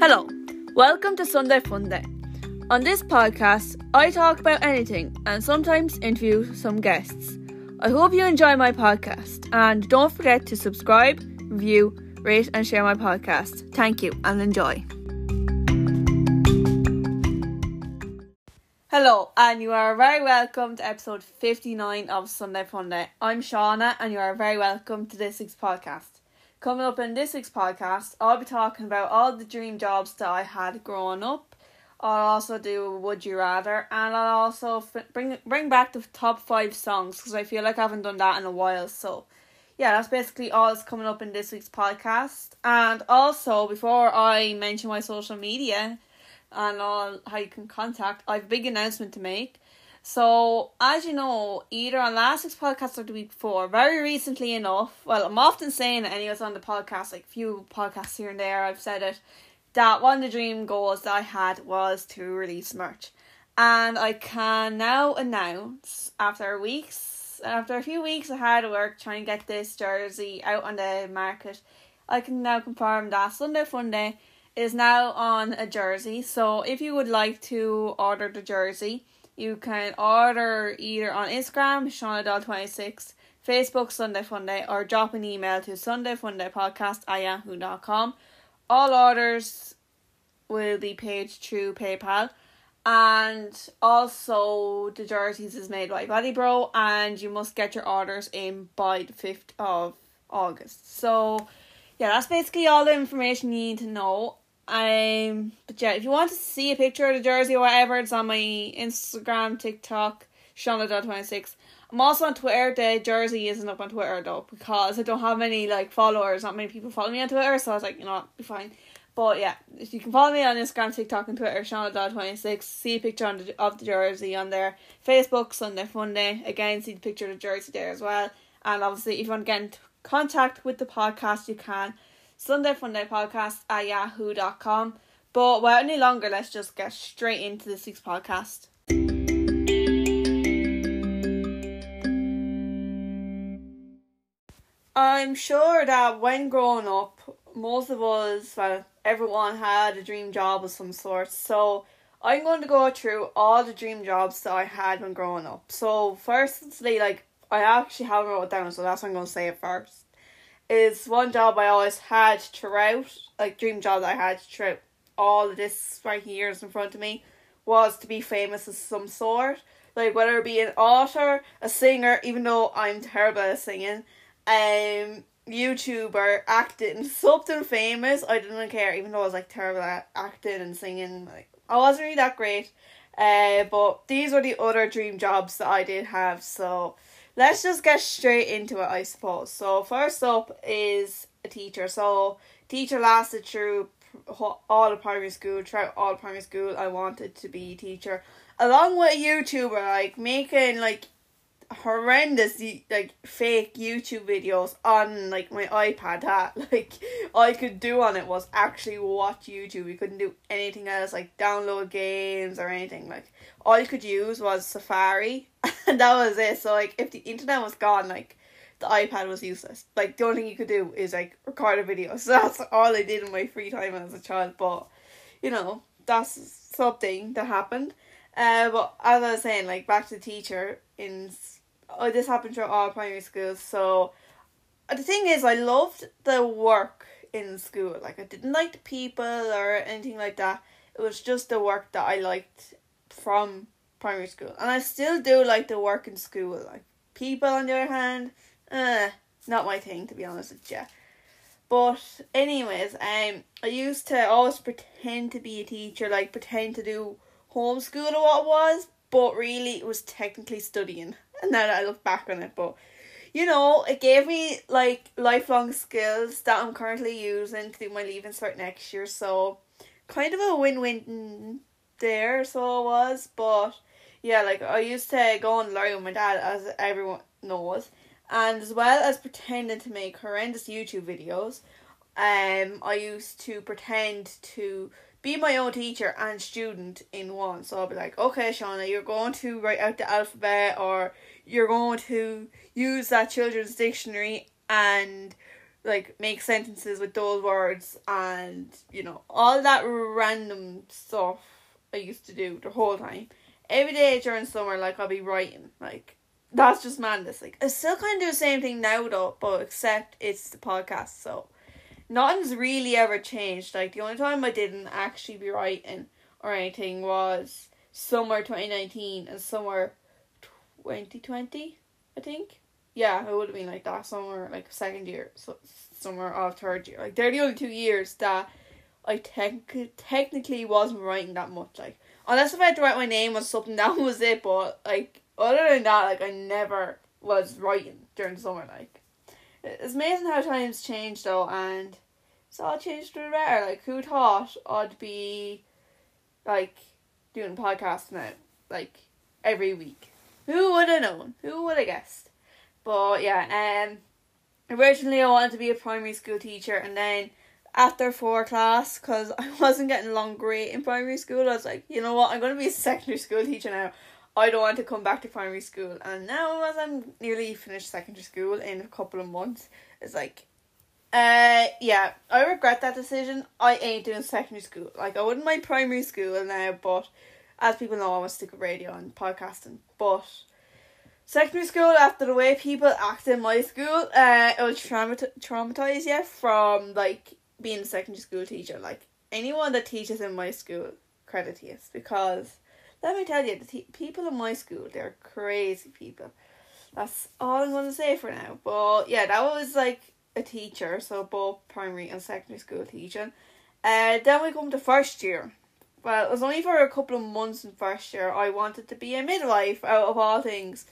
Hello, welcome to Sunday Fun Day. On this podcast, I talk about anything and sometimes interview some guests. I hope you enjoy my podcast and don't forget to subscribe, review, rate, and share my podcast. Thank you and enjoy. Hello, and you are very welcome to episode 59 of Sunday Funday. I'm Shauna, and you are very welcome to this week's podcast. Coming up in this week's podcast, I'll be talking about all the dream jobs that I had growing up. I'll also do Would You Rather, and I'll also f- bring bring back the top five songs because I feel like I haven't done that in a while. So, yeah, that's basically all that's coming up in this week's podcast. And also, before I mention my social media and all how you can contact, I have a big announcement to make. So, as you know, either on last week's podcast or the week before, very recently enough, well, I'm often saying it anyways on the podcast, like few podcasts here and there, I've said it, that one of the dream goals that I had was to release merch. And I can now announce, after weeks, after a few weeks of hard work trying to get this jersey out on the market, I can now confirm that Sunday Fun Day is now on a jersey. So, if you would like to order the jersey, you can order either on Instagram, ShaunaDoyle26, Facebook, Sunday Funday, or drop an email to SundayFundayPodcast at yahoo.com. All orders will be paid through PayPal. And also, the jerseys is made by Body Bro, and you must get your orders in by the 5th of August. So, yeah, that's basically all the information you need to know. Um, but yeah, if you want to see a picture of the jersey or whatever, it's on my Instagram, TikTok, Shauna.26. I'm also on Twitter. The jersey isn't up on Twitter though because I don't have many like followers. Not many people follow me on Twitter, so I was like, you know, what, be fine. But yeah, if you can follow me on Instagram, TikTok, and Twitter, Shauna.26, see a picture on the, of the jersey on there. Facebook, Sunday Fun Day. Again, see the picture of the jersey there as well. And obviously, if you want to get in contact with the podcast, you can. Sunday Funday Podcast at yahoo.com. But without any longer, let's just get straight into this week's podcast. I'm sure that when growing up, most of us, well, everyone had a dream job of some sort. So I'm going to go through all the dream jobs that I had when growing up. So, firstly, like, I actually haven't wrote it down, so that's why I'm going to say it first is one job I always had throughout, like dream job that I had throughout all of this right years in front of me, was to be famous of some sort. Like whether it be an author, a singer, even though I'm terrible at singing, um, YouTuber, acting, something famous. I didn't care, even though I was like terrible at acting and singing. Like I wasn't really that great. Uh, but these were the other dream jobs that I did have. So let's just get straight into it, I suppose. So, first up is a teacher. So, teacher lasted through all the primary school, throughout all primary school. I wanted to be a teacher, along with a YouTuber, like making like horrendous like fake YouTube videos on like my iPad that like all I could do on it was actually watch YouTube. You couldn't do anything else like download games or anything. Like all you could use was Safari and that was it. So like if the internet was gone, like the iPad was useless. Like the only thing you could do is like record a video. So that's all I did in my free time as a child. But you know, that's something that happened. Uh, but as I was saying, like back to the teacher in oh, this happened through all primary schools. So the thing is, I loved the work in school. Like I didn't like the people or anything like that. It was just the work that I liked from primary school, and I still do like the work in school. Like people, on the other hand, uh, not my thing to be honest with you. But anyways, um, I used to always pretend to be a teacher, like pretend to do homeschool or what it was, but really it was technically studying. And now that I look back on it, but you know, it gave me like lifelong skills that I'm currently using to do my leaving cert next year. So kind of a win win there, so it was. But yeah, like I used to go and learn with my dad, as everyone knows, and as well as pretending to make horrendous YouTube videos. Um, I used to pretend to be my own teacher and student in one. So I'll be like, okay, Shauna, you're going to write out the alphabet or you're going to use that children's dictionary and like make sentences with those words and you know all that random stuff I used to do the whole time. Every day during summer, like I'll be writing, like that's just madness. Like I still kind of do the same thing now though, but except it's the podcast, so nothing's really ever changed. Like the only time I didn't actually be writing or anything was summer twenty nineteen and summer twenty twenty, I think. Yeah, it would have been like that summer, like second year, so summer of third year. Like they're the only two years that I tech- technically wasn't writing that much. Like unless if I had to write my name or something, that was it. But like other than that, like I never was writing during summer. Like it's amazing how times change though, and it's all changed for the better. Like who thought I'd be like doing podcasts now, like every week? Who would have known? Who would have guessed? But yeah, um, originally I wanted to be a primary school teacher, and then after four class, because I wasn't getting along great in primary school, I was like, you know what, I'm gonna be a secondary school teacher now. I don't want to come back to primary school, and now as I'm nearly finished secondary school in a couple of months, it's like, uh, yeah, I regret that decision. I ain't doing secondary school. Like I wouldn't mind primary school now, but as people know, I'm a stick with radio and podcasting. But secondary school, after the way people act in my school, uh, it was traumat traumatized yeah from like being a secondary school teacher. Like anyone that teaches in my school, credit to you because let me tell you, the people in my school, they're crazy people. That's all I'm gonna say for now. But yeah, that was like a teacher, so both primary and secondary school teaching. Uh, then we come to first year. Well, it was only for a couple of months in first year. I wanted to be a midwife out of all things.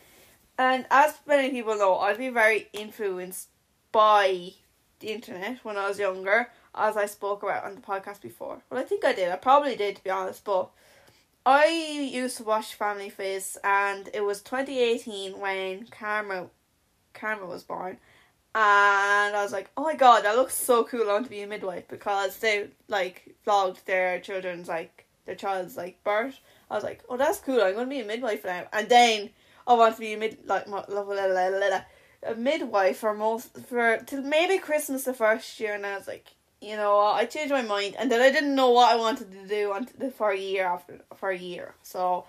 And as many people know, I've been very influenced by the internet when I was younger, as I spoke about on the podcast before. Well, I think I did. I probably did, to be honest. But I used to watch Family Fizz, and it was 2018 when Karma, Karma was born. And I was like, oh my god, that looks so cool. I want to be a midwife because they like vlogged their children's like their child's like birth. I was like, oh, that's cool. I'm gonna be a midwife now. And then I want to be a mid like a midwife for most for till maybe Christmas the first year. And I was like, you know, I changed my mind. And then I didn't know what I wanted to do until for a year after for a year. So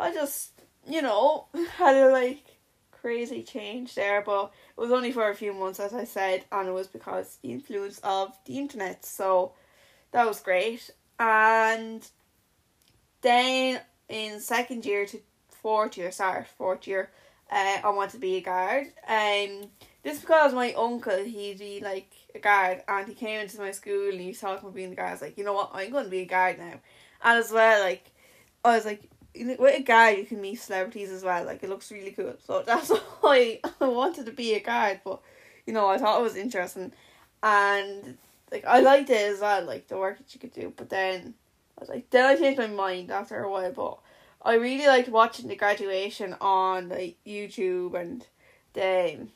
I just you know had a like crazy change there, but it was only for a few months, as I said, and it was because the influence of the internet. So that was great. And then in second year to fourth year, sorry, fourth year, uh, I wanted to be a guard. Um, this because my uncle, he'd be like a guard, and he came into my school and he was talking about being the guard. I was like, you know what, I'm going to be a guard now. And as well, like, I was like, with a guard, you can meet celebrities as well. Like, it looks really cool. So that's why I wanted to be a guard. But, you know, I thought it was interesting. And, like, I liked it as well, like, the work that you could do. But then, I was like, then I changed my mind after a while. But I really liked watching the graduation on, like, YouTube and the.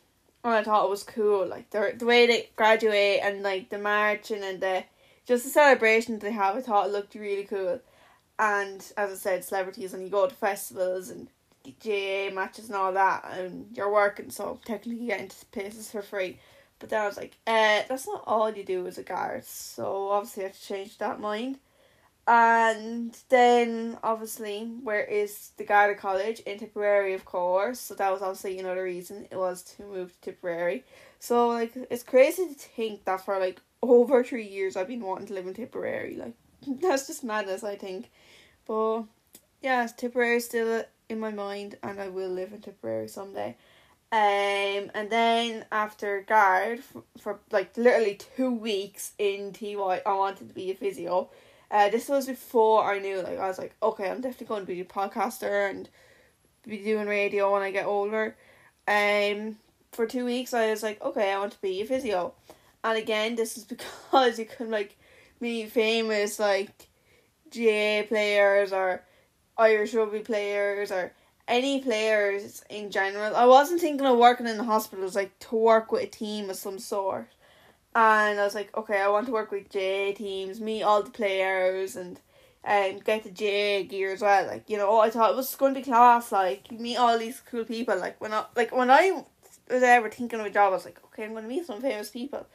And I thought it was cool, like the the way they graduate and like the marching and the just the celebrations they have. I thought it looked really cool and as I said, celebrities and you go to festivals and GAA matches and all that, and you're working, so technically you get into places for free. But then I was like, uh, that's not all you do as a guard, so obviously I have to change that mind. And then obviously, where is the Garda College in Tipperary, of course. So that was obviously another reason it was to move to Tipperary. So like, it's crazy to think that for like over three years I've been wanting to live in Tipperary. Like, that's just madness, I think. But yeah, Tipperary is still in my mind, and I will live in Tipperary someday. Um, and then after guard for, for like literally two weeks in TY, I wanted to be a physio. Uh, this was before I knew like I was like, okay, I'm definitely going to be a podcaster and be doing radio when I get older. Um, for two weeks I was like, okay, I want to be a physio, and again, this is because you can like meet famous like GAA players or Irish rugby players or any players in general. I wasn't thinking of working in the hospitals, like to work with a team of some sort. And I was like, okay, I want to work with J teams, meet all the players, and and get the J gear as well. Like you know, I thought it was going to be class. Like meet all these cool people. Like when I like when I was ever thinking of a job, I was like, okay, I'm going to meet some famous people.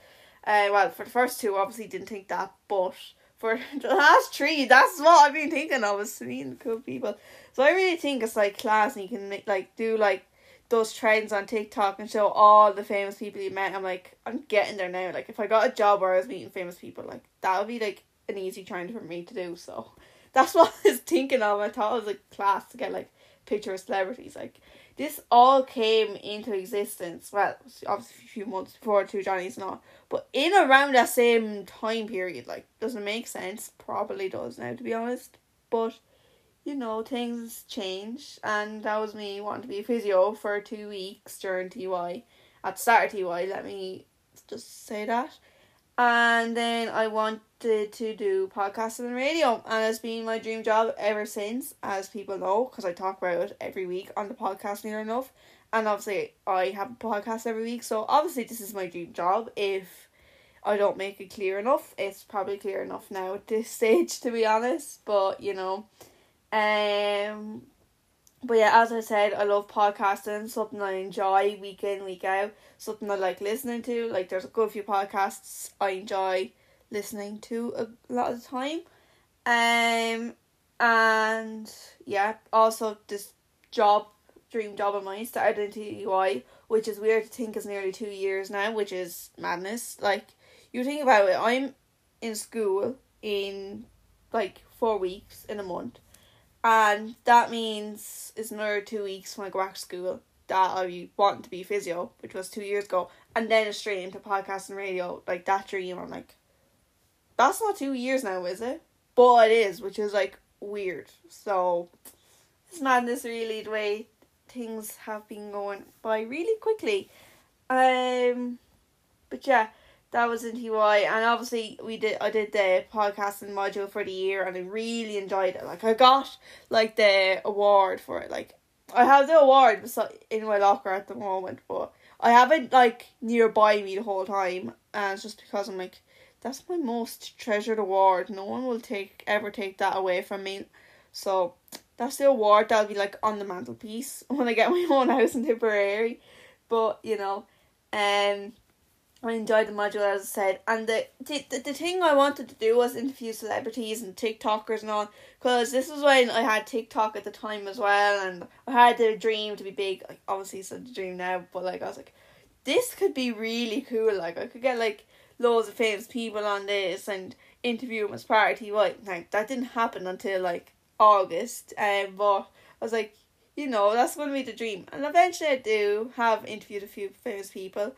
Uh, well, for the first two, obviously didn't think that, but for the last three, that's what I've been thinking of is meeting cool people. So I really think it's like class, and you can make, like do like those trends on TikTok and show all the famous people you met. I'm like, I'm getting there now. Like, if I got a job where I was meeting famous people, like that would be like an easy trend for me to do. So that's what I was thinking of. I thought it was like class to get like picture of celebrities. Like this all came into existence. Well, obviously a few months before Two Johnnies not, but in around that same time period. Like, doesn't make sense. Probably does now, to be honest. But you know, things change, and that was me wanting to be a physio for two weeks during TY. At the start of TY, let me just say that. And then I wanted to do podcasting and radio, and it's been my dream job ever since, as people know, because I talk about it every week on the podcast near enough. And obviously, I have a podcast every week, so obviously, this is my dream job. If I don't make it clear enough, it's probably clear enough now at this stage, to be honest. But you know, um, but yeah, as I said, I love podcasting, something I enjoy week in, week out, something I like listening to. Like, there's a good few podcasts I enjoy listening to a lot of the time. Um, and yeah, also this job, dream job of mine started in TY, which is weird to think is nearly two years now, which is madness. Like, you think about it, I'm in school in like four weeks in a month and that means it's another two weeks when I go back to school that I want to be physio, which was two years ago, and then straight into podcast and radio, like that dream. I'm like, that's not two years now, is it? But it is, which is like weird. So it's madness, really, the way things have been going by really quickly. Um, but yeah, that was in TY and obviously we did I did the podcasting module for the year and I really enjoyed it. Like I got like the award for it. Like I have the award in my locker at the moment, but I have it like nearby me the whole time and it's just because I'm like that's my most treasured award. No one will take ever take that away from me. So that's the award that'll be like on the mantelpiece when I get my own house in Tipperary. But you know, um I enjoyed the module as I said, and the, the the thing I wanted to do was interview celebrities and TikTokers and all, because this was when I had TikTok at the time as well, and I had the dream to be big. Like obviously, it's a dream now, but like I was like, this could be really cool. Like I could get like loads of famous people on this and interview them as part of TY. Now that didn't happen until like August, um, but I was like, you know, that's going to be the dream, and eventually I do have interviewed a few famous people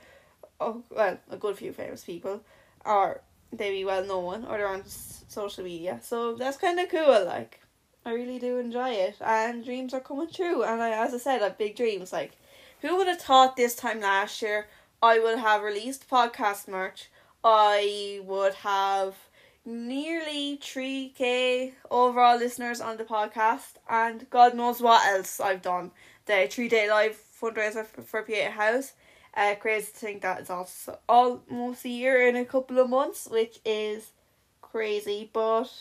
oh well a good few famous people are they be well known or they're on social media. So that's kind of cool like I really do enjoy it. And dreams are coming true. And I, as I said I have big dreams like who would have thought this time last year I would have released podcast merch? I would have nearly 3k overall listeners on the podcast. And god knows what else I've done. The 3 day live fundraiser for, for Pieta House uh, crazy to think that it's also almost a year in a couple of months, which is crazy. But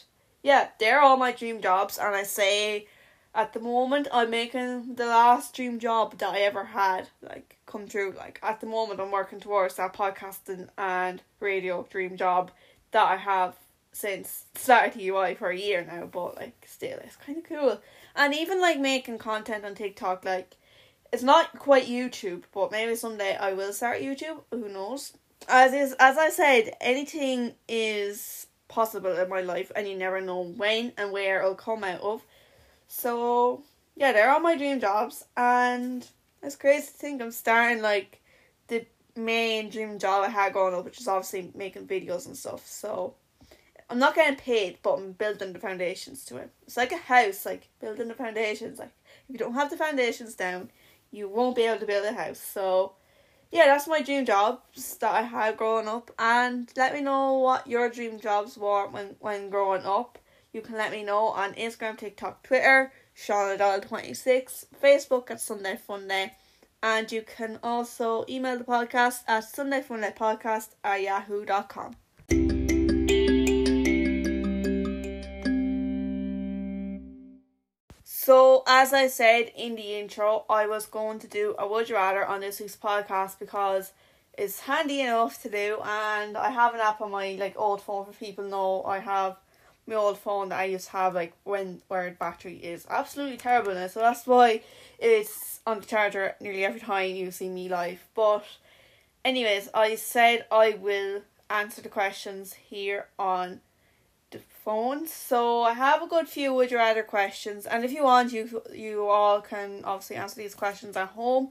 yeah, they're all my dream jobs, and I say at the moment I'm making the last dream job that I ever had like come true. Like at the moment I'm working towards that podcasting and radio dream job that I have since started TY for a year now, but like still it's kinda cool. And even like making content on TikTok like it's not quite YouTube, but maybe someday I will start YouTube. Who knows? As is as I said, anything is possible in my life, and you never know when and where it'll come out of. So yeah, they're all my dream jobs, and it's crazy to think I'm starting like the main dream job I had growing up, which is obviously making videos and stuff. So I'm not getting paid, but I'm building the foundations to it. It's like a house, like building the foundations. Like if you don't have the foundations down, you won't be able to build a house. So, yeah, that's my dream jobs that I had growing up. And let me know what your dream jobs were when, when growing up. You can let me know on Instagram, TikTok, Twitter, ShaunaDoyle26, Facebook at Sunday Funday. And you can also email the podcast at sundayfundaypodcast at yahoo.com. So, as I said in the intro, I was going to do a Would You Rather on this week's podcast because it's handy enough to do, and I have an app on my like old phone for people know I have my old phone that I used to have like when where battery is absolutely terrible now, so that's why it's on the charger nearly every time you see me live. But anyways, I said I will answer the questions here on phone. So I have a good few would you rather questions, and if you want, you you all can obviously answer these questions at home.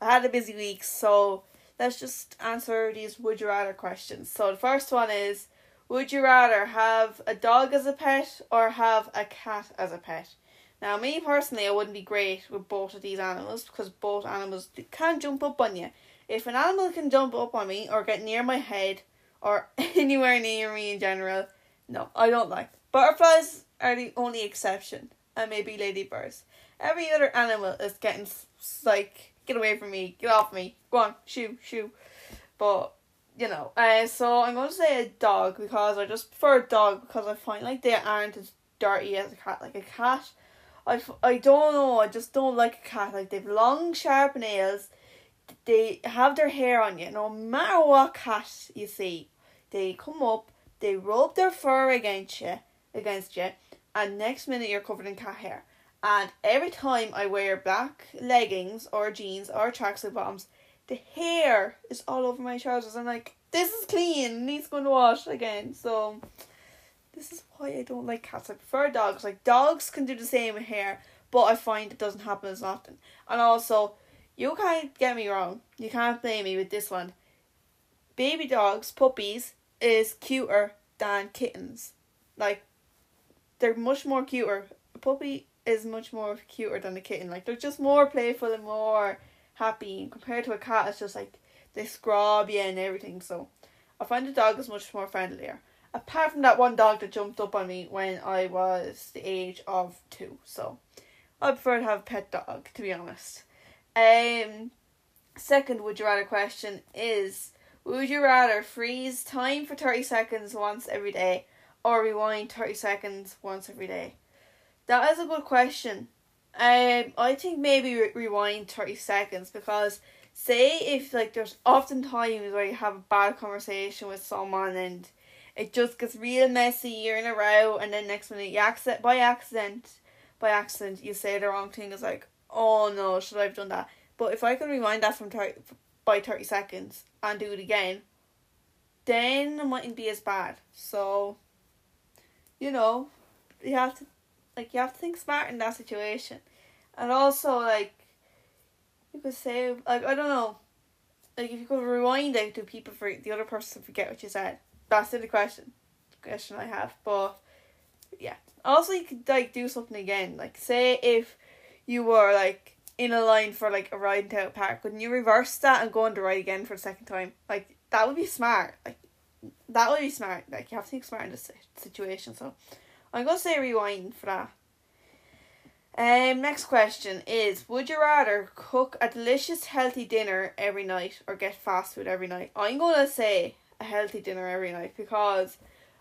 I had a busy week, so let's just answer these would you rather questions. So the first one is would you rather have a dog as a pet or have a cat as a pet? Now, me personally, I wouldn't be great with both of these animals because both animals can jump up on you. If an animal can jump up on me or get near my head or anywhere near me in general, no, I don't like. Butterflies are the only exception, and maybe ladybirds. Every other animal is getting like, get away from me, get off me, go on, shoo, shoo. But you know, uh, so I'm going to say a dog because I just prefer a dog because I find like they aren't as dirty as a cat. Like a cat, I, I don't know, I just don't like a cat. Like they've long, sharp nails, they have their hair on you. No matter what cat you see, they come up, they rub their fur against you, against you, and next minute you're covered in cat hair. And every time I wear black leggings or jeans or tracksuit bottoms, the hair is all over my trousers. I'm like, this is clean, needs going to wash again. So this is why I don't like cats. I prefer dogs. Like dogs can do the same with hair, but I find it doesn't happen as often. And also, you can't get me wrong. You can't blame me with this one. Baby dogs, puppies, is cuter than kittens. Like they're much more cuter. A puppy is much more cuter than a kitten. Like they're just more playful and more happy. Compared to a cat, it's just like they scrub you and everything. So I find the dog is much more friendlier. Apart from that one dog that jumped up on me when I was the age of two. So I prefer to have a pet dog, to be honest. Um, second, would you rather question is Would you rather freeze time for 30 seconds once every day or rewind 30 seconds once every day? That is a good question. Um, I think maybe re- rewind thirty seconds because say if like there's often times where you have a bad conversation with someone and it just gets real messy, you're in a row, and then next minute you accident by accident, by accident you say the wrong thing. It's like, oh no, should I have done that? But if I can rewind that from 30, by thirty seconds and do it again, then it mightn't be as bad. So, you know, you have to like you have to think smart in that situation, and also like you could say like I don't know, like if you could rewind it to people for the other person to forget what you said. That's the question, question I have. But yeah, also you could like do something again. Like say if you were like in a line for like a ride in town park, wouldn't you reverse that and go on the ride again for the second time? Like that would be smart. Like that would be smart. Like you have to think smart in this situation. So I'm gonna say rewind for that. Um, next question is Would you rather cook a delicious healthy dinner every night or get fast food every night? I'm gonna say a healthy dinner every night because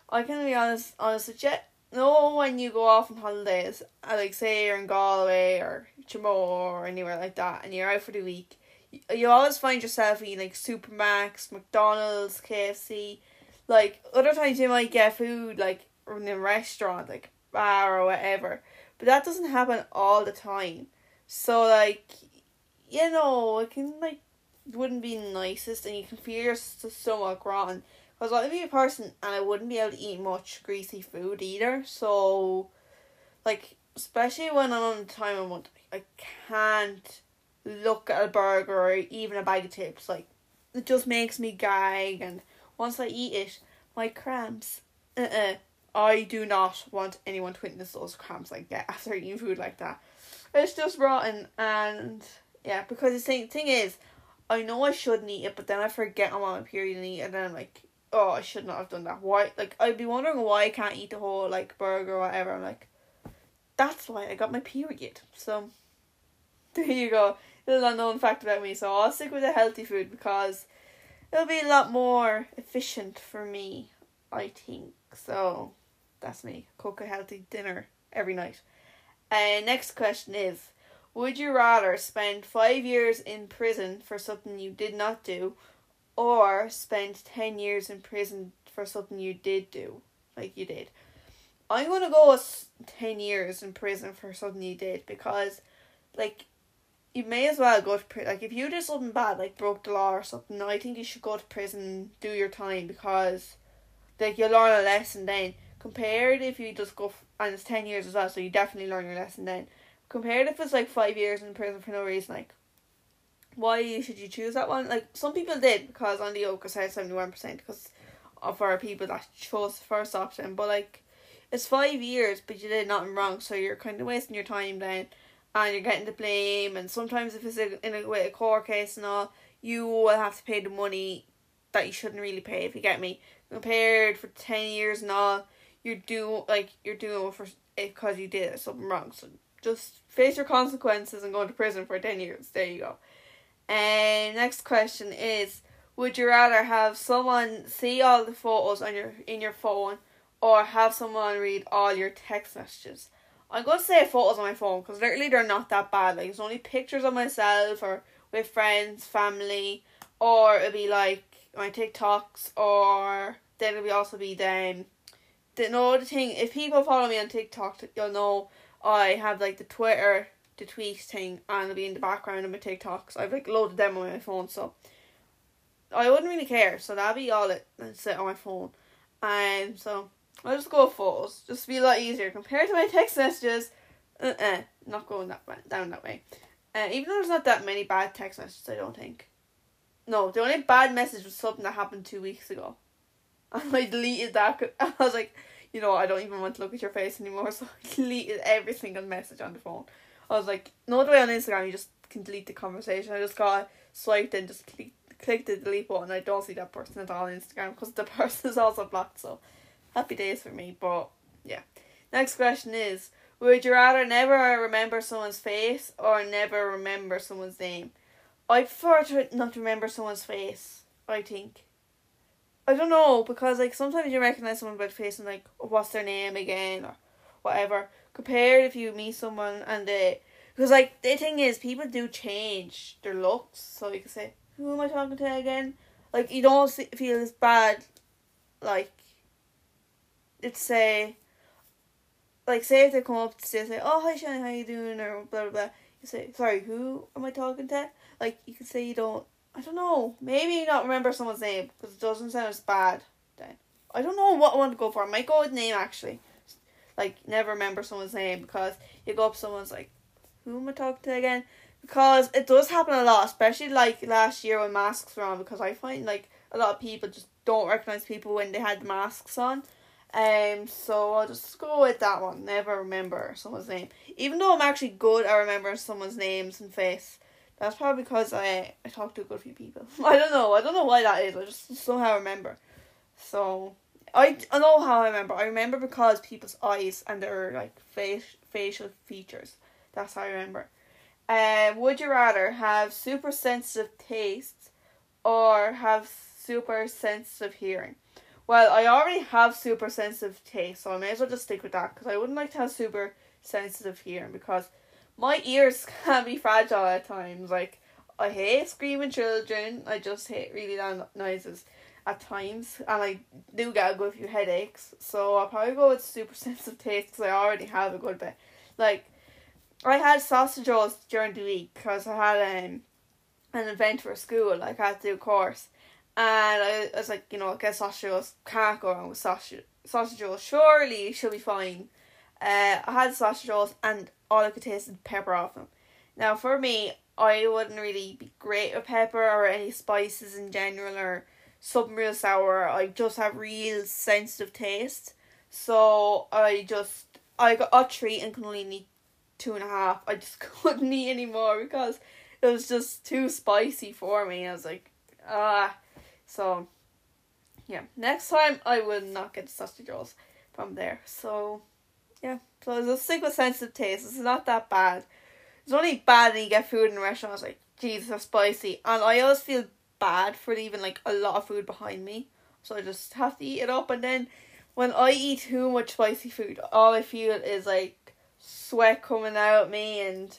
I can be honest honest with you. No, when you go off on holidays, uh, like say you're in Galway or Chimo or anywhere like that, and you're out for the week, you, always find yourself eating like Supermac's, McDonald's, KFC. Like other times you might get food like in a restaurant, like bar or whatever. But that doesn't happen all the time. So like you know, it can like wouldn't be nicest and you can feel your stomach rotten. Because I'd be a person and I wouldn't be able to eat much greasy food either. So like especially when I'm on time I want I can't look at a burger or even a bag of chips. Like it just makes me gag and once I eat it, my cramps uh uh I do not want anyone to witness those cramps I get after eating food like that. It's just rotten and yeah, because the thing thing is, I know I shouldn't eat it, but then I forget I'm on my period and eat, and then I'm like, oh, I should not have done that. Why? Like I'd be wondering why I can't eat the whole like burger or whatever. I'm like, that's why I got my period. So there you go, little unknown fact about me. So I'll stick with the healthy food because it'll be a lot more efficient for me. I think so that's me. Cook a healthy dinner every night. Uh, next question is Would you rather spend five years in prison for something you did not do or spend 10 years in prison for something you did do? Like you did. I'm to go with 10 years in prison for something you did because, like, you may as well go to prison. Like, if you did something bad, like broke the law or something, I think you should go to prison, do your time because, like, you'll learn a lesson then. Compared if you just go, f- and it's 10 years as well, so you definitely learn your lesson then. Compared if it's like five years in prison for no reason, like, why should you choose that one? Like, some people did because on the Oka said 71% because of our people that chose the first option, but like, it's five years, but you did nothing wrong, so you're kind of wasting your time then and you're getting the blame. And sometimes if it's a, in a, way a court case and all, you will have to pay the money that you shouldn't really pay. If you get me, compared for ten years and all, you're like you're doing it for because you did something wrong. So just face your consequences and go to prison for ten years. There you go. And next question is: Would you rather have someone see all the photos on your in your phone, or have someone read all your text messages? I'm going to say photos on my phone because literally they're not that bad. Like it's only pictures of myself or with friends, family, or it'll be like my TikToks, or then it'll be also be them. The no the thing if people follow me on TikTok, you'll know I have like the Twitter, the tweets thing, and it'll be in the background of my TikToks. I've like loaded them on my phone, so I wouldn't really care. So that'll be all it sit on my phone, and um, so I'll just go with photos. Just be a lot easier compared to my text messages. Uh uh not going that way, down that way. Uh, even though there's not that many bad text messages, I don't think. No, the only bad message was something that happened two weeks ago. And I deleted that. I was like, you know, I don't even want to look at your face anymore, so I deleted every single message on the phone. I was like, no, the way on Instagram, you just can delete the conversation. I just got swiped and just click, click the delete button. I don't see that person at all on Instagram because the person is also blocked, so happy days for me. But yeah. Next question is Would you rather never remember someone's face or never remember someone's name? I prefer to not remember someone's face, I think. I don't know, because like sometimes you recognize someone by the face and like what's their name again or whatever. Compared if you meet someone and they because like the thing is people do change their looks, so you can say, Who am I talking to again? Like you don't feel as bad like it's say like say if they come up to say, say oh hi Shani how you doing? or blah blah blah. You say sorry who am I talking to? Like you can say you don't I don't know. Maybe you not remember someone's name because it doesn't sound as bad then. I don't know what I want to go for. I might go with name actually like never remember someone's name because you go up someone's like who am I talking to again because it does happen a lot especially like last year when masks were on because I find like a lot of people just don't recognize people when they had the masks on um, so I'll just go with that one. Never remember someone's name. Even though I'm actually good at remembering someone's names and face. That's probably because I, I talk to a good few people. I don't know. I don't know why that is. I just somehow remember. So I, I know how I remember. I remember because people's eyes and their like face facial features. That's how I remember. Uh, would you rather have super sensitive taste or have super sensitive hearing? Well, I already have super sensitive taste, so I may as well just stick with that because I wouldn't like to have super sensitive hearing because my ears can be fragile at times. Like, I hate screaming children, I just hate really loud noises at times, and I do get a good few headaches, so I'll probably go with super sensitive taste because I already have a good bit. Like, I had sausage rolls during the week because I had um, an event for school, like I had to do a course and I, I was like, you know, I guess sausage rolls can't go wrong with sausage sausage rolls. Surely she'll be fine. Uh, I had sausage rolls and all I could taste was pepper off them. Now for me, I wouldn't really be great with pepper or any spices in general or something real sour. I just have real sensitive taste. So I just I got a treat and can only eat two and a half. I just couldn't eat anymore because it was just too spicy for me. I was like, ah. So, yeah, next time I will not get sausage rolls from there. So, yeah, so it's a sick with sensitive taste. It's not that bad. It's only bad when you get food in a restaurant. It's like, Jesus, that's spicy. And I always feel bad for leaving like a lot of food behind me. So I just have to eat it up. And then when I eat too much spicy food, all I feel is like sweat coming out of me and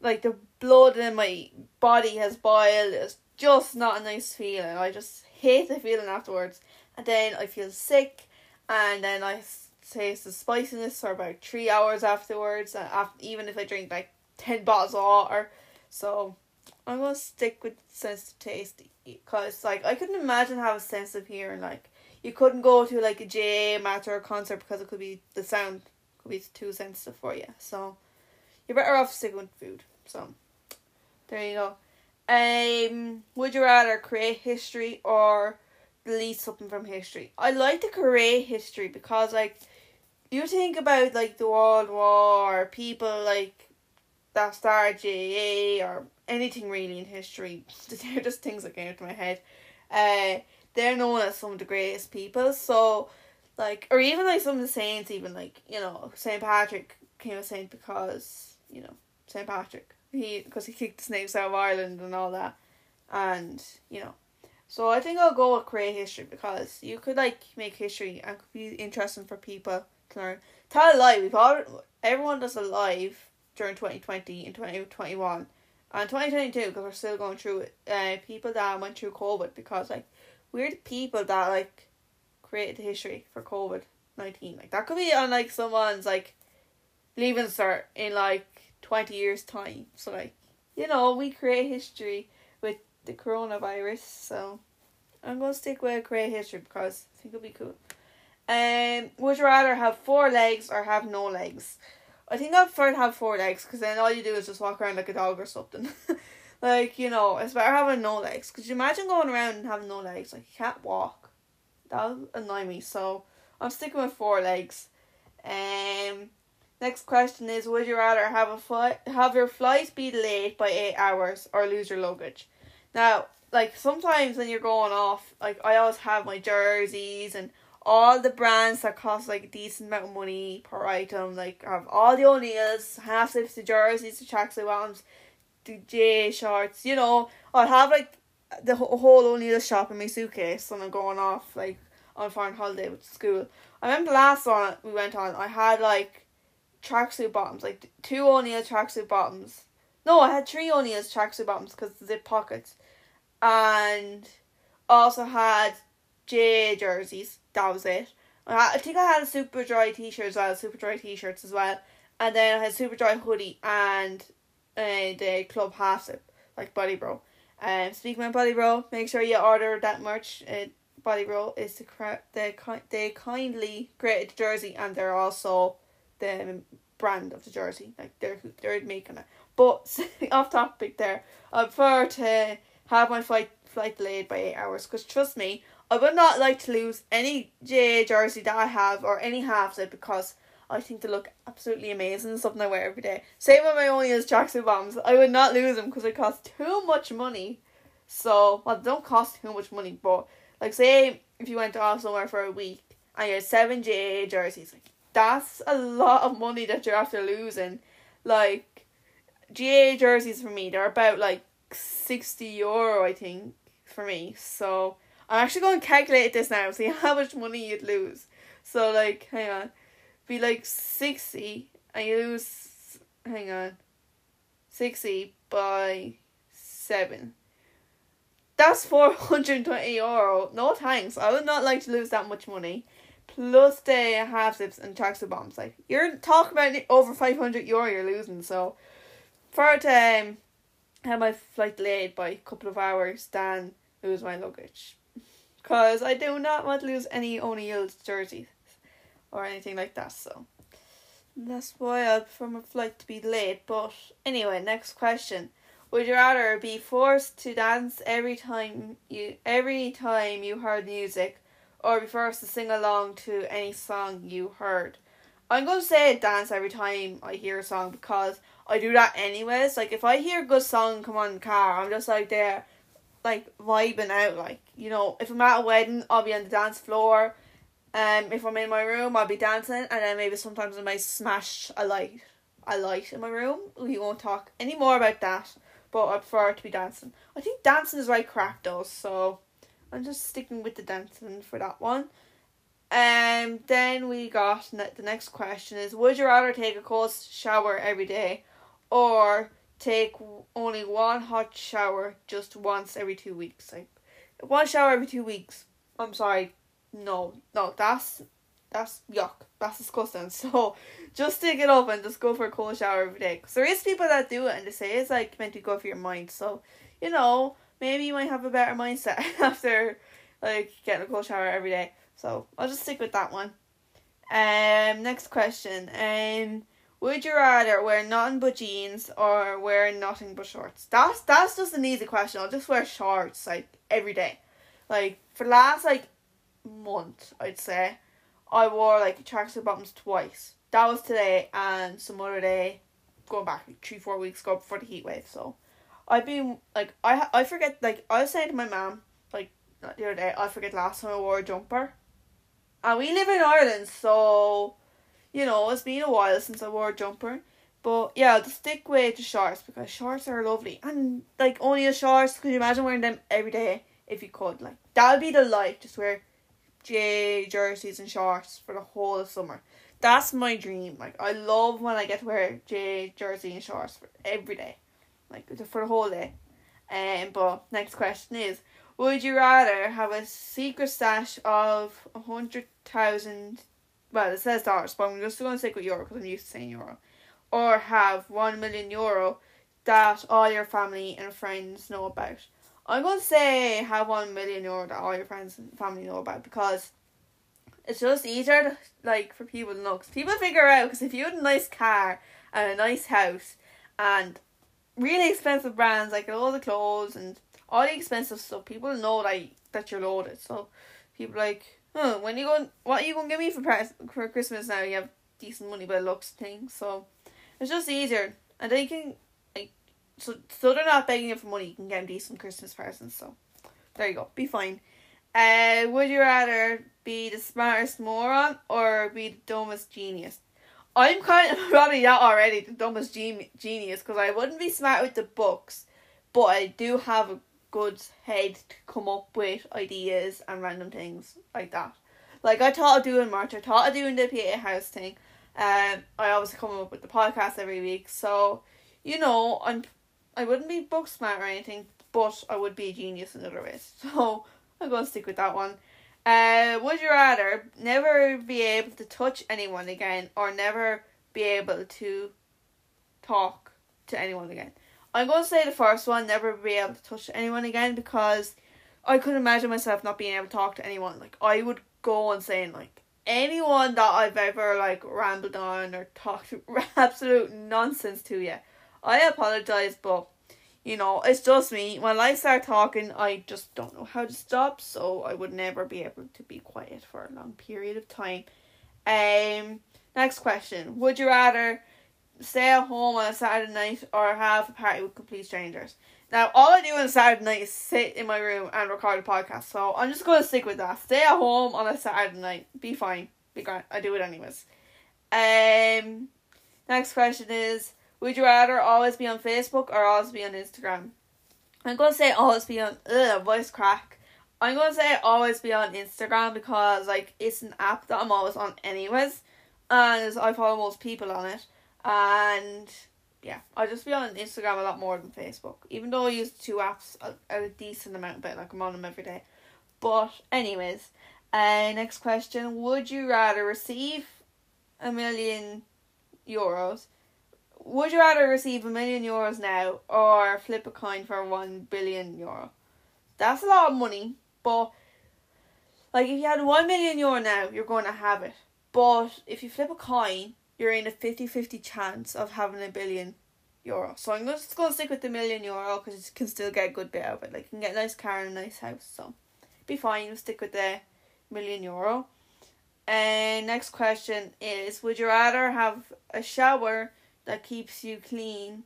like the blood in my body has boiled. It's just not a nice feeling. I just hate the feeling afterwards. And then I feel sick, and then I taste the spiciness for about three hours afterwards. Uh, and after, even if I drink like ten bottles of water, so I'm gonna stick with sense of taste because like I couldn't imagine having of hearing. Like you couldn't go to like a match or a concert because it could be the sound could be too sensitive for you. So you're better off sticking with food. So there you go. Um, would you rather create history or delete something from history? I like to create history because like you think about like the World War, people like that started JA or anything really in history. They're just things that came to my head. Uh, they're known as some of the greatest people. So, like, or even like some of the saints, even like you know Saint Patrick came a saint because you know Saint Patrick he because he kicked the snakes out of Ireland and all that, and you know. So I think I'll go with create history because you could like make history and could be interesting for people to learn. Tell a lie. We've all everyone does a live during twenty twenty and twenty twenty one, twenty two because we're still going through it. Uh, people that went through COVID because like we're the people that like created the history for COVID nineteen. Like that could be on like someone's like leaving cert in like twenty years time. So like you know we create history with the coronavirus. So I'm gonna stick with create history because I think it'll be cool. Um, would you rather have four legs or have no legs? I think I'd prefer to have four legs because then all you do is just walk around like a dog or something. like you know, it's better having no legs. because you imagine going around and having no legs? Like you can't walk. That would annoy me. So I'm sticking with four legs. Um. Next question is: Would you rather have a flight, have your flight be delayed by eight hours, or lose your luggage? Now, like sometimes when you're going off, like I always have my jerseys and all the brands that cost like a decent amount of money per item. Like have all the O'Neills, half slips, the jerseys, the tracksuit bottoms, the J shorts. You know, I'll have like the whole O'Neill shop in my suitcase when I'm going off like on a foreign holiday with school. I remember the last one we went on. I had like tracksuit bottoms, like two O'Neill tracksuit bottoms. No, I had three O'Neill's tracksuit bottoms because the zip pockets, and also had J jerseys. That was it. I think I had a super dry t shirt as well, super dry t shirts as well, and then I had super dry hoodie and uh, the club half zip like Body Bro. Um, speaking of Body Bro, make sure you order that merch. Uh, Body Bro is the the they kindly created the jersey and they're also the brand of the jersey. Like they're they're making it. But off topic there, I prefer to have my flight flight delayed by eight hours because trust me, I would not like to lose any J jersey that I have or any halves it because I think they look absolutely amazing. Something I wear every day. Same with my own used tracksuit bombs. I would not lose them because they cost too much money. So well, don't cost too much money, but like say if you went off somewhere for a week and you had seven J jerseys, like that's a lot of money that you're after losing. Like GA jerseys for me, they're about like sixty euro, I think, for me. So I'm actually going to calculate this now, see how much money you'd lose. So like, hang on, be like sixty, and you lose. Hang on, sixty by seven. That's four hundred and twenty euro. No thanks. I would not like to lose that much money plus the half zips and tracksuit bombs. Like you're talking about over five hundred euro you're losing. So for to um, have my flight delayed by a couple of hours than lose my luggage, because I do not want to lose any O'Neill's jerseys or anything like that. So that's why I prefer my flight to be delayed. But anyway, next question. Would you rather be forced to dance every time you every time you heard music or be forced to sing along to any song you heard. I'm to say dance every time I hear a song because I do that anyways. Like if I hear a good song come on the car, I'm just like there, like vibing out. Like you know, if I'm at a wedding, I'll be on the dance floor. Um, if I'm in my room, I'll be dancing, and then maybe sometimes I might smash a light, a light in my room. We won't talk any more about that, but I prefer to be dancing. I think dancing is right crack though, so I'm just sticking with the dancing for that one. Um, then we got ne- the next question is: Would you rather take a cold shower every day, or take only one hot shower just once every two weeks? Like one shower every two weeks. I'm sorry, no, no, that's that's yuck. That's disgusting. So just stick it up and just go for a cold shower every day. Because there is people that do it and they say it's like meant to go for your mind. So you know maybe you might have a better mindset after like getting a cold shower every day. So I'll just stick with that one. Um, next question. Um, would you rather wear nothing but jeans or wear nothing but shorts? That's that's just an easy question. I'll just wear shorts like every day. Like for the last like month, I'd say, I wore like tracksuit bottoms twice. That was today and some other day, going back like three four weeks ago before the heat wave. So, I've been like I I forget like I was saying to my mom like the other day I forget last time I wore a jumper, and we live in Ireland, so you know it's been a while since I wore a jumper. But yeah, just stick with the shorts because shorts are lovely and like only a shorts. Could you imagine wearing them every day if you could? Like that would be the life. Just wear J jerseys and shorts for the whole of summer. That's my dream. Like I love when I get to wear J jersey and shorts for every day, like for the whole day. Um, but next question is: Would you rather have a secret stash of a hundred thousand? Well, it says dollars, but I'm just going to stick with euro because I'm used to saying euro, or have one million euro that all your family and friends know about. I'm gonna say have one million euro that all your friends and family know about because it's just easier to, like for people to know. Cause people figure out because if you had a nice car and a nice house and really expensive brands like all the clothes and all the expensive stuff, people know that that you're loaded. So people like, huh, when you going, what are you gonna give me for pres- for Christmas now? You have decent money by looks thing. So it's just easier, and then you can like, so so they're not begging you for money. You can get them decent Christmas presents. So there you go. Be fine. Uh, would you rather be the smartest moron or be the dumbest genius? I'm kind of probably that already, the dumbest gen- genius, because I wouldn't be smart with the books, but I do have a good head to come up with ideas and random things like that. Like I thought of doing March, I thought of doing the PA House thing. Um, I always come up with the podcast every week, so you know I'm I wouldn't be book smart or anything, but I would be a genius in other ways. So I'm gonna stick with that one. Uh, would you rather never be able to touch anyone again or never be able to talk to anyone again? I'm gonna say the first one, never be able to touch anyone again because I couldn't imagine myself not being able to talk to anyone. Like I would go and saying like anyone that I've ever like rambled on or talked absolute nonsense to you. I apologize, but you know, it's just me. When I start talking, I just don't know how to stop, so I would never be able to be quiet for a long period of time. Um, next question: Would you rather stay at home on a Saturday night or have a party with complete strangers? Now, all I do on a Saturday night is sit in my room and record a podcast, so I'm just gonna stick with that. Stay at home on a Saturday night. Be fine. Be great. I do it anyways. Um, next question is would you rather always be on Facebook or always be on Instagram? I'm gonna say always be on ugh voice crack. I'm gonna say always be on Instagram because like it's an app that I'm always on anyways, and I follow most people on it, and yeah, I just be on Instagram a lot more than Facebook. Even though I use two apps a, a decent amount, but like I'm on them every day. But anyways, uh, next question: Would you rather receive a million euros? would you rather receive a million euros now or flip a coin for one billion euro? That's a lot of money, but like if you had one million euro now, you're going to have it. But if you flip a coin, you're in a 50-50 chance of having a billion euro. So I'm just going to stick with the million euro because you can still get a good bit of it. Like you can get a nice car and a nice house. So be fine. Stick with the million euro. And next question is: Would you rather have a shower that keeps you clean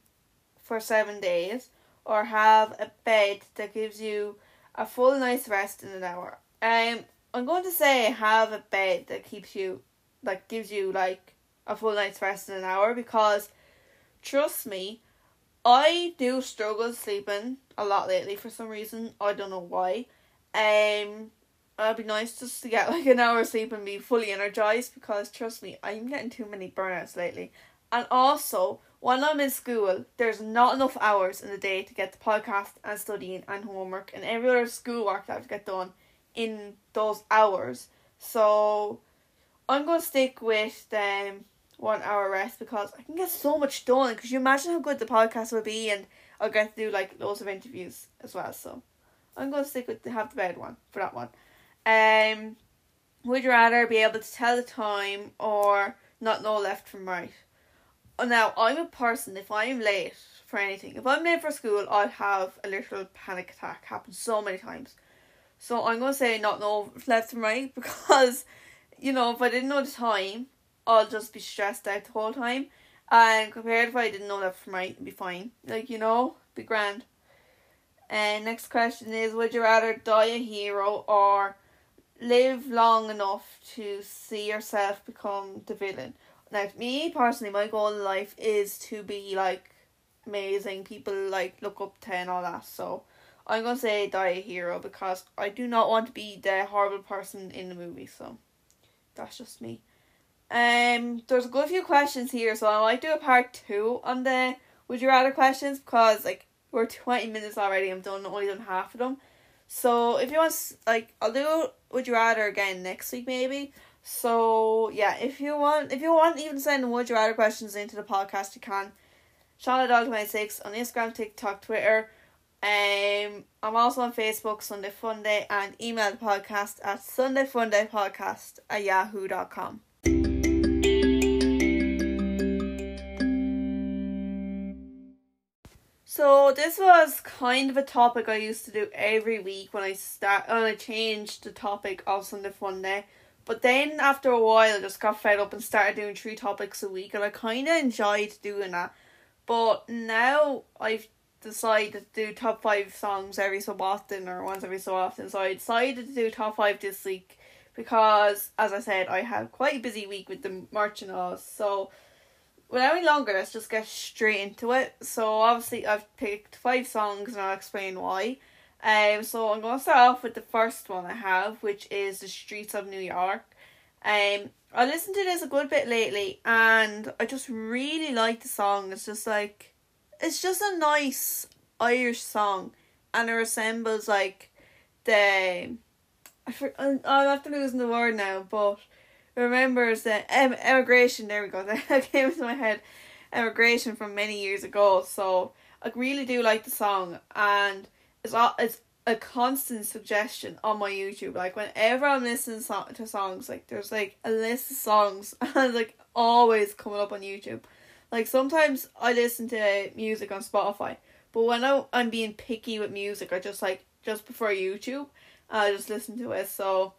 for seven days, or have a bed that gives you a full night's rest in an hour. Um, I'm going to say have a bed that keeps you, like gives you like a full night's rest in an hour because, trust me, I do struggle sleeping a lot lately for some reason. I don't know why. Um, it'd be nice just to get like an hour of sleep and be fully energized because trust me, I'm getting too many burnouts lately. And also, when I'm in school, there's not enough hours in the day to get the podcast and studying and homework and every other schoolwork that I have to get done in those hours. So I'm gonna stick with um, one hour rest because I can get so much done. Because you imagine how good the podcast will be, and I'll get to do like loads of interviews as well. So I'm gonna stick with the have the bed one for that one. Um, would you rather be able to tell the time or not know left from right? Oh, now I'm a person. If I'm late for anything, if I'm late for school, I'll have a literal panic attack. Happen so many times. So I'm gonna say not know left from right because, you know, if I didn't know the time, I'll just be stressed out the whole time. And compared if I didn't know that from right, it'd be fine. Like you know, be grand. And next question is: Would you rather die a hero or live long enough to see yourself become the villain. Now, me personally, my goal in life is to be like amazing. People like look up to and all that. So I'm gonna say die a hero because I do not want to be the horrible person in the movie. So that's just me. Um, there's a good few questions here, so I might do a part two on the would you rather questions because like we're twenty minutes already. I'm done only done half of them. So if you want, like, I'll do Would You Rather again next week maybe. So yeah, if you want, if you want, even send Would You Rather questions into the podcast, you can. Shauna Doyle twenty six on Instagram, TikTok, Twitter. Um, I'm also on Facebook, Sunday Fun Day, and email the podcast at sundayfundaypodcast at yahoo.com. So this was kind of a topic I used to do every week when I start when I changed the topic of Sunday Fun Day. But then after a while I just got fed up and started doing three topics a week and I kinda enjoyed doing that. But now I've decided to do top five songs every so often or once every so often. So I decided to do top five this week because as I said I had quite a busy week with the merch and. So without any longer, let's just get straight into it. So obviously I've picked five songs and I'll explain why. Um, so I'm gonna start off with the first one I have, which is "The Streets of New York." Um, I listened to this a good bit lately, and I just really like the song. It's just like, it's just a nice Irish song, and it resembles like the. I for, I'm after losing the word now, but remembers that em- emigration. There we go. That came into my head. Emigration from many years ago. So I really do like the song, and it's all it's a constant suggestion on my YouTube. Like whenever I'm listening so- to songs, like there's like a list of songs, and like always coming up on YouTube. Like sometimes I listen to music on Spotify, but when I, I'm being picky with music, I just like just prefer YouTube. I just listen to it. So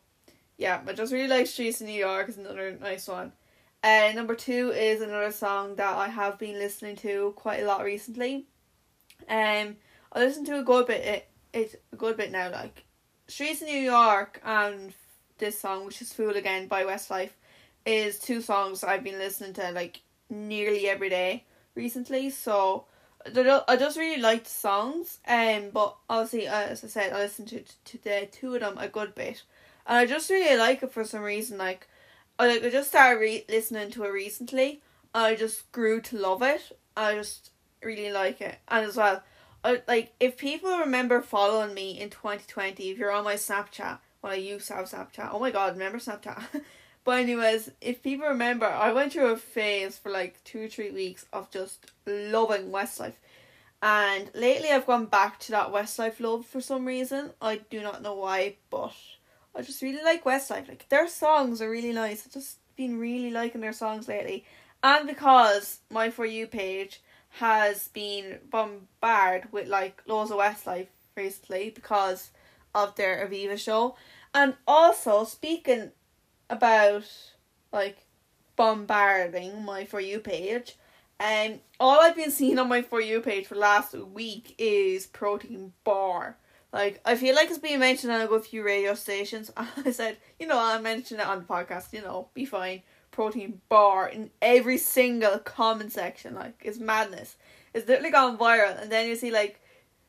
yeah, I just really like Streets in New York is another nice one. And uh, number two is another song that I have been listening to quite a lot recently. Um, I listen to a good bit. It it's a good bit now. Like Streets in New York and this song, which is Fool Again by Westlife, is two songs I've been listening to like nearly every day recently. So I just really like the songs. Um, but obviously, uh, as I said, I listened to to the two of them a good bit and I just really like it for some reason. Like, I like I just started re- listening to it recently. I just grew to love it. I just really like it, and as well, I like if people remember following me in twenty twenty. If you're on my Snapchat, when I used to have Snapchat, oh my god, remember Snapchat. but anyways, if people remember, I went through a phase for like two or three weeks of just loving Westlife. And lately I've gone back to that Westlife love for some reason. I do not know why, but I just really like Westlife. Like their songs are really nice. I've just been really liking their songs lately. And because my For You page has been bombarded with like loads of Westlife recently because of their Aviva show. And also speaking about like bombarding my For You page, and um, all I've been seeing on my For You page for last week is protein bar. Like, I feel like it's being mentioned on a few radio stations. I said, you know, I mentioned it on the podcast, you know, be fine. Protein bar in every single comment section. Like, it's madness. It's literally gone viral. And then you see, like,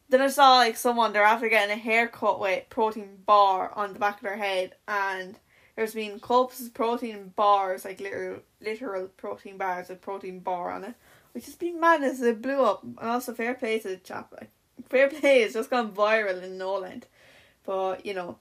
then I saw like someone they're after getting a haircut with protein bar on the back of their head and there's been cups of protein bars, like literal literal protein bars with protein bar on it. Which has been madness, it blew up. And also fair play to the chap like fair play has just gone viral in Noland. But, you know.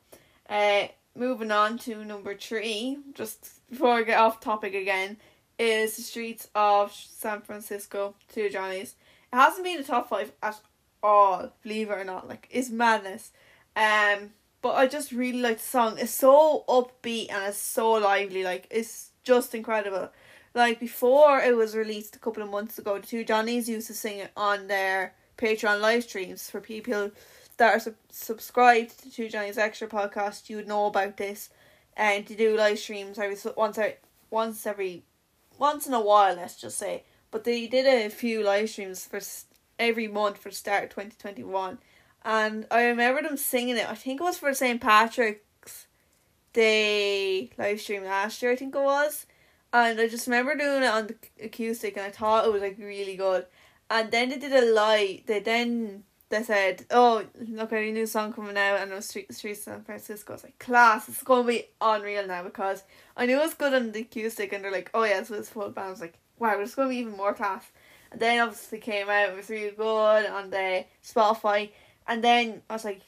Uh moving on to number three, just before I get off topic again, is the streets of San Francisco, Two Johnnies. It hasn't been a top five at all, believe it or not. Like it's madness. Um but I just really like the song. It's so upbeat and it's so lively. Like it's just incredible. Like before it was released a couple of months ago, the two Johnnies used to sing it on their Patreon live streams for people that are sub- subscribed to Two Johnnies Extra podcast. You would know about this, and to do live streams every once every once every once in a while. Let's just say, but they did a few live streams for every month for start twenty twenty one and I remember them singing it. I think it was for St. Patrick's Day live stream last year. I think it was, and I just remember doing it on the acoustic, and I thought it was like really good. And then they did a live. They then they said, "Oh, look, a new song coming out," and it was Street Street San Francisco. I was like, "Class! It's gonna be unreal now." Because I knew it was good on the acoustic, and they're like, "Oh yeah, so it's full band." I was like, "Wow, it's gonna be even more class." And then obviously came out. It was really good on the Spotify and then I was like,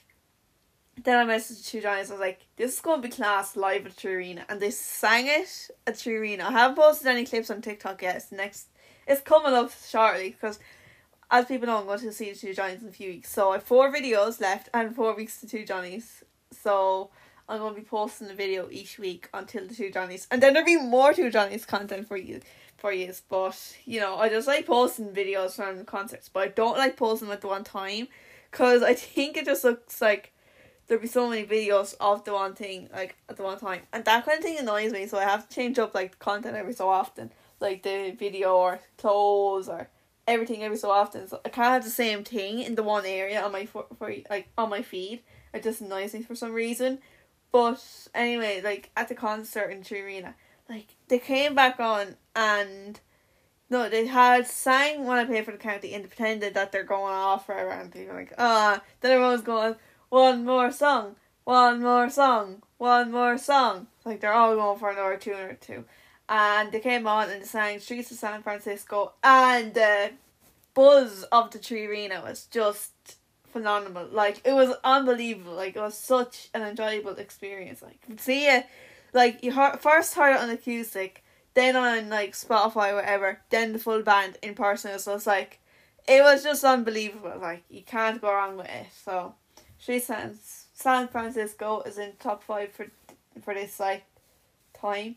then I messaged two Johnnies. I was like, "This is going to be class live at Arena," and they sang it at Arena. I haven't posted any clips on TikTok yet. It's next. It's coming up shortly because, as people know, I'm going to see the two Johnnies in a few weeks. So I have four videos left and four weeks to two Johnnies. So I'm going to be posting a video each week until the two Johnnies, and then there'll be more two Johnnies content for you for you. But you know, I just like posting videos from concerts, but I don't like posting at the one time Cause I think it just looks like there'll be so many videos of the one thing like at the one time, and that kind of thing annoys me. So I have to change up like content every so often, like the video or clothes or everything every so often. So I can't have the same thing in the one area on my for, for like on my feed. It just annoys me for some reason. But anyway, like at the concert in Arena, like they came back on and no, they had sang when I pay for the county and pretended that they're going off for people like, ah, then everyone's going, one more song, one more song, one more song. Like they're all going for another tune or two. And they came on and sang Streets of San Francisco and the buzz of the 3Arena was just phenomenal. Like it was unbelievable. Like it was such an enjoyable experience. Like see it, like you heard, first heard it on acoustic then on like Spotify whatever, then the full band in person. So it's like it was just unbelievable. Like you can't go wrong with it. So Streets San San Francisco is in top five for for this like time.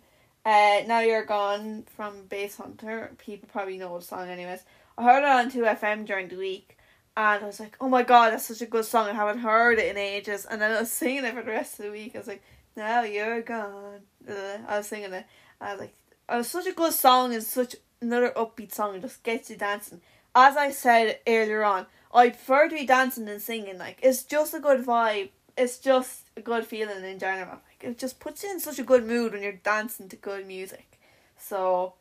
Uh, now you're gone from Basshunter. People probably know the song anyways. I heard it on two FM during the week, and I was like, "Oh my god, that's such a good song! I haven't heard it in ages." And then I was singing it for the rest of the week. I was like, "Now you're gone." I was singing it. I was like, was such a good song and such another upbeat song. It just gets you dancing. As I said earlier on, I prefer to be dancing than singing. Like it's just a good vibe. It's just a good feeling in general. It just puts you in such a good mood when you're dancing to good music. So,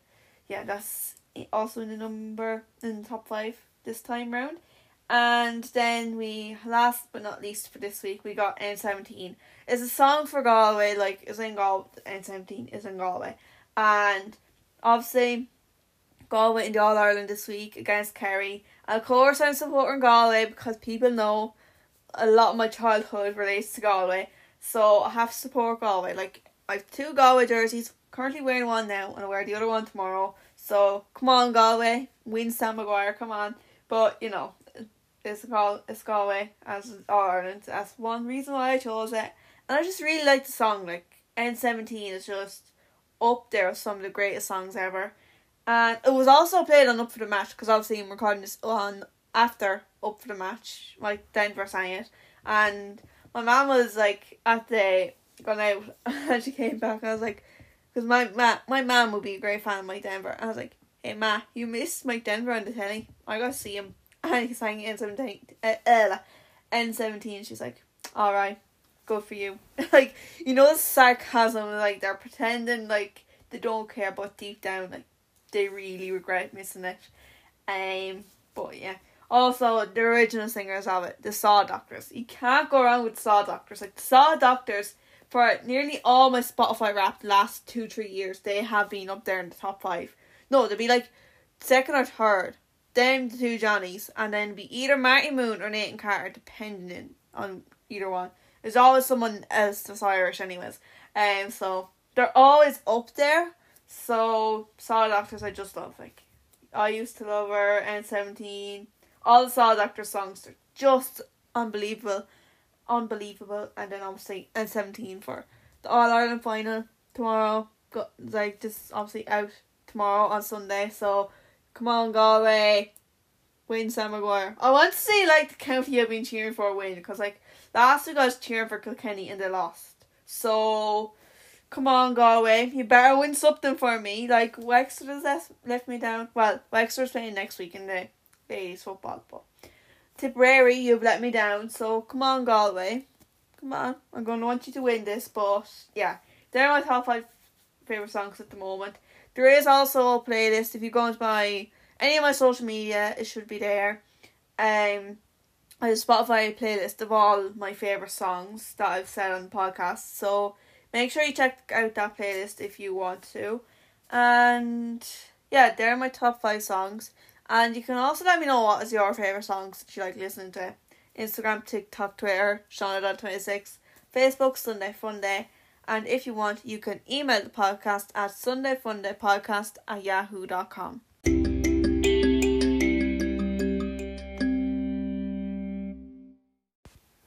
yeah, that's also in the number in the top five this time round. And then we, last but not least for this week, we got N17. It's a song for Galway, like, it's in Galway, N17 is in Galway. And obviously, Galway in the All Ireland this week against Kerry. And of course, I'm supporting Galway because people know a lot of my childhood relates to Galway. So I have to support Galway. Like, I have two Galway jerseys, currently wearing one now, and I wear the other one tomorrow. So come on, Galway, win Sam Maguire, come on. But you know, it's Gal it's Galway as All Ireland. That's one reason why I chose it. And I just really like the song. Like N seventeen is just up there with some of the greatest songs ever. And it was also played on Up for the Match because obviously I'm recording this on after Up for the Match, like Denver sang it. And my mom was like at the gone out and she came back I was like, because my ma, my mom would be a great fan of Mike Denver. I was like, hey ma, you missed Mike Denver on the telly. I got to see him. And he sang N17. Uh, uh, N17. She's like, alright good for you. like you know the sarcasm, like they're pretending like they don't care, but deep down like they really regret missing it. Um, but yeah, Also, the original singers of it, the Saw Doctors. You can't go wrong with Saw Doctors. Like Saw Doctors, for nearly all my Spotify rap the last two, three years, they have been up there in the top five. No, they'd be like second or third. Then the two Johnnies, and then be either Marty Mone or Nathan Carter, depending on either one. There's always someone else that's Irish, anyways. Um, so they're always up there. So Saw Doctors, I just love. Like I used to love her. N17, all the Saw Doctor songs are just unbelievable, unbelievable. And then obviously and seventeen for the All Ireland final tomorrow. Got like just obviously out tomorrow on Sunday. So come on, Galway, win Sam Maguire. I want to see like the county I've been cheering for win because like last week I was cheering for Kilkenny and they lost. So come on, Galway, you better win something for me. Like Wexford has left me down. Well, Wexford's playing next week in the ladies football, but Tipperary, you've let me down. So come on, Galway, come on. I'm gonna want you to win this, but yeah, they're my top five favorite songs at the moment. There is also a playlist if you go into my any of my social media, it should be there. Um, I have a Spotify playlist of all my favorite songs that I've said on the podcast. So make sure you check out that playlist if you want to. And yeah, they're my top five songs. And you can also let me know what is your favorite songs that you like listening to. Instagram, TikTok, Twitter, Shauna.26, Facebook, Sunday Funday. And if you want, you can email the podcast at sundayfundaypodcast at yahoo.com.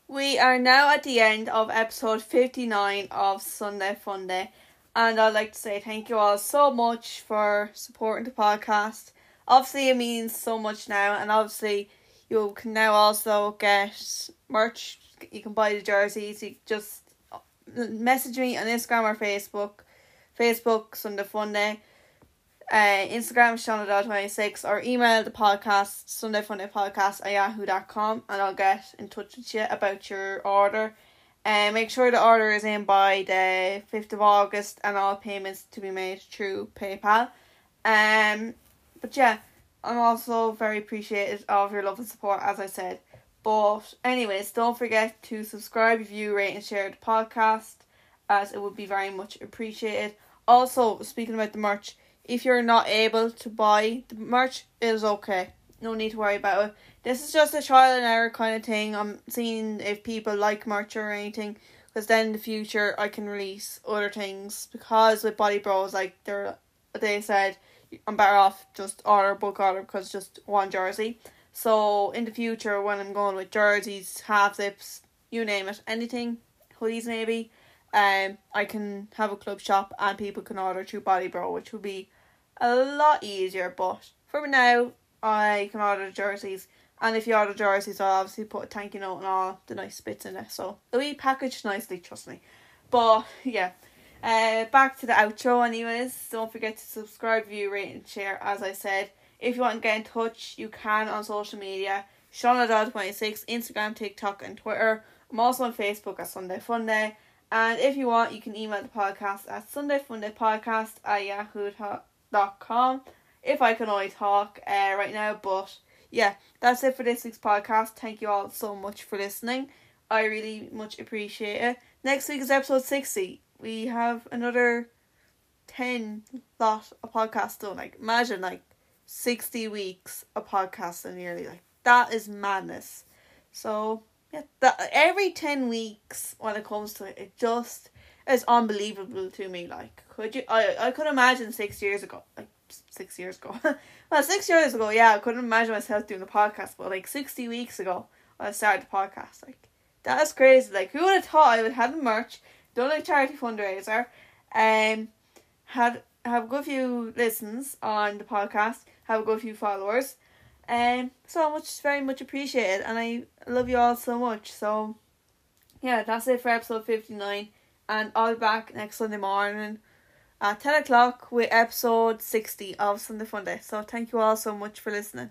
We are now at the end of episode 59 of Sunday Funday. And I'd like to say thank you all so much for supporting the podcast. Obviously, it means so much now, and obviously, you can now also get merch. You can buy the jerseys. You just message me on Instagram or Facebook. Facebook Sunday Funday. Uh, Instagram Shauna26 or email the podcast Sunday Funday Podcast at yahoo.com and I'll get in touch with you about your order. And uh, make sure the order is in by the 5th of August and all payments to be made through PayPal. Um, but yeah, I'm also very appreciative of your love and support, as I said. But, anyways, don't forget to subscribe, review, rate, and share the podcast as it would be very much appreciated. Also, speaking about the merch, if you're not able to buy the merch, it is okay. No need to worry about it. This is just a trial and error kind of thing. I'm seeing if people like merch or anything, because then in the future I can release other things. Because with Body Bros, like they're, they said, I'm better off just order bulk order because just one jersey. So in the future, when I'm going with jerseys, half zips, you name it, anything, hoodies maybe, um, I can have a club shop and people can order through Body Bro, which will be a lot easier. But for now, I can order jerseys. And if you order jerseys, I'll obviously put a thank you note and all the nice bits in it. So it'll be packaged nicely, trust me. But yeah. Uh, back to the outro anyways. Don't forget to subscribe, view, rate and share as I said. If you want to get in touch, you can on social media. Shauna26, Instagram, TikTok and Twitter. I'm also on Facebook at Sunday Funday. And if you want, you can email the podcast at sundayfundaypodcast at yahoo.com. If I can only talk uh, right now, but yeah, that's it for this week's podcast. Thank you all so much for listening. I really much appreciate it. Next week is episode 60. We have another 10 lot of podcasts done. Like, imagine, like, 60 weeks of podcasting nearly. Like, that is madness. So, yeah, that every ten weeks when it comes to it, it just is unbelievable to me. Like, could you? I I could imagine six years ago, like six years ago. well, six years ago, yeah, I couldn't imagine myself doing a podcast. But like sixty weeks ago, when I started the podcast, like that is crazy. Like, who would have thought I would have the merch, done a charity fundraiser, um, had have a good few listens on the podcast, have a good few followers um, so much, very much appreciated, and I love you all so much. So, yeah, that's it for episode 59, and I'll be back next Sunday morning at 10 o'clock with episode 60 of Sunday Funday. So, thank you all so much for listening.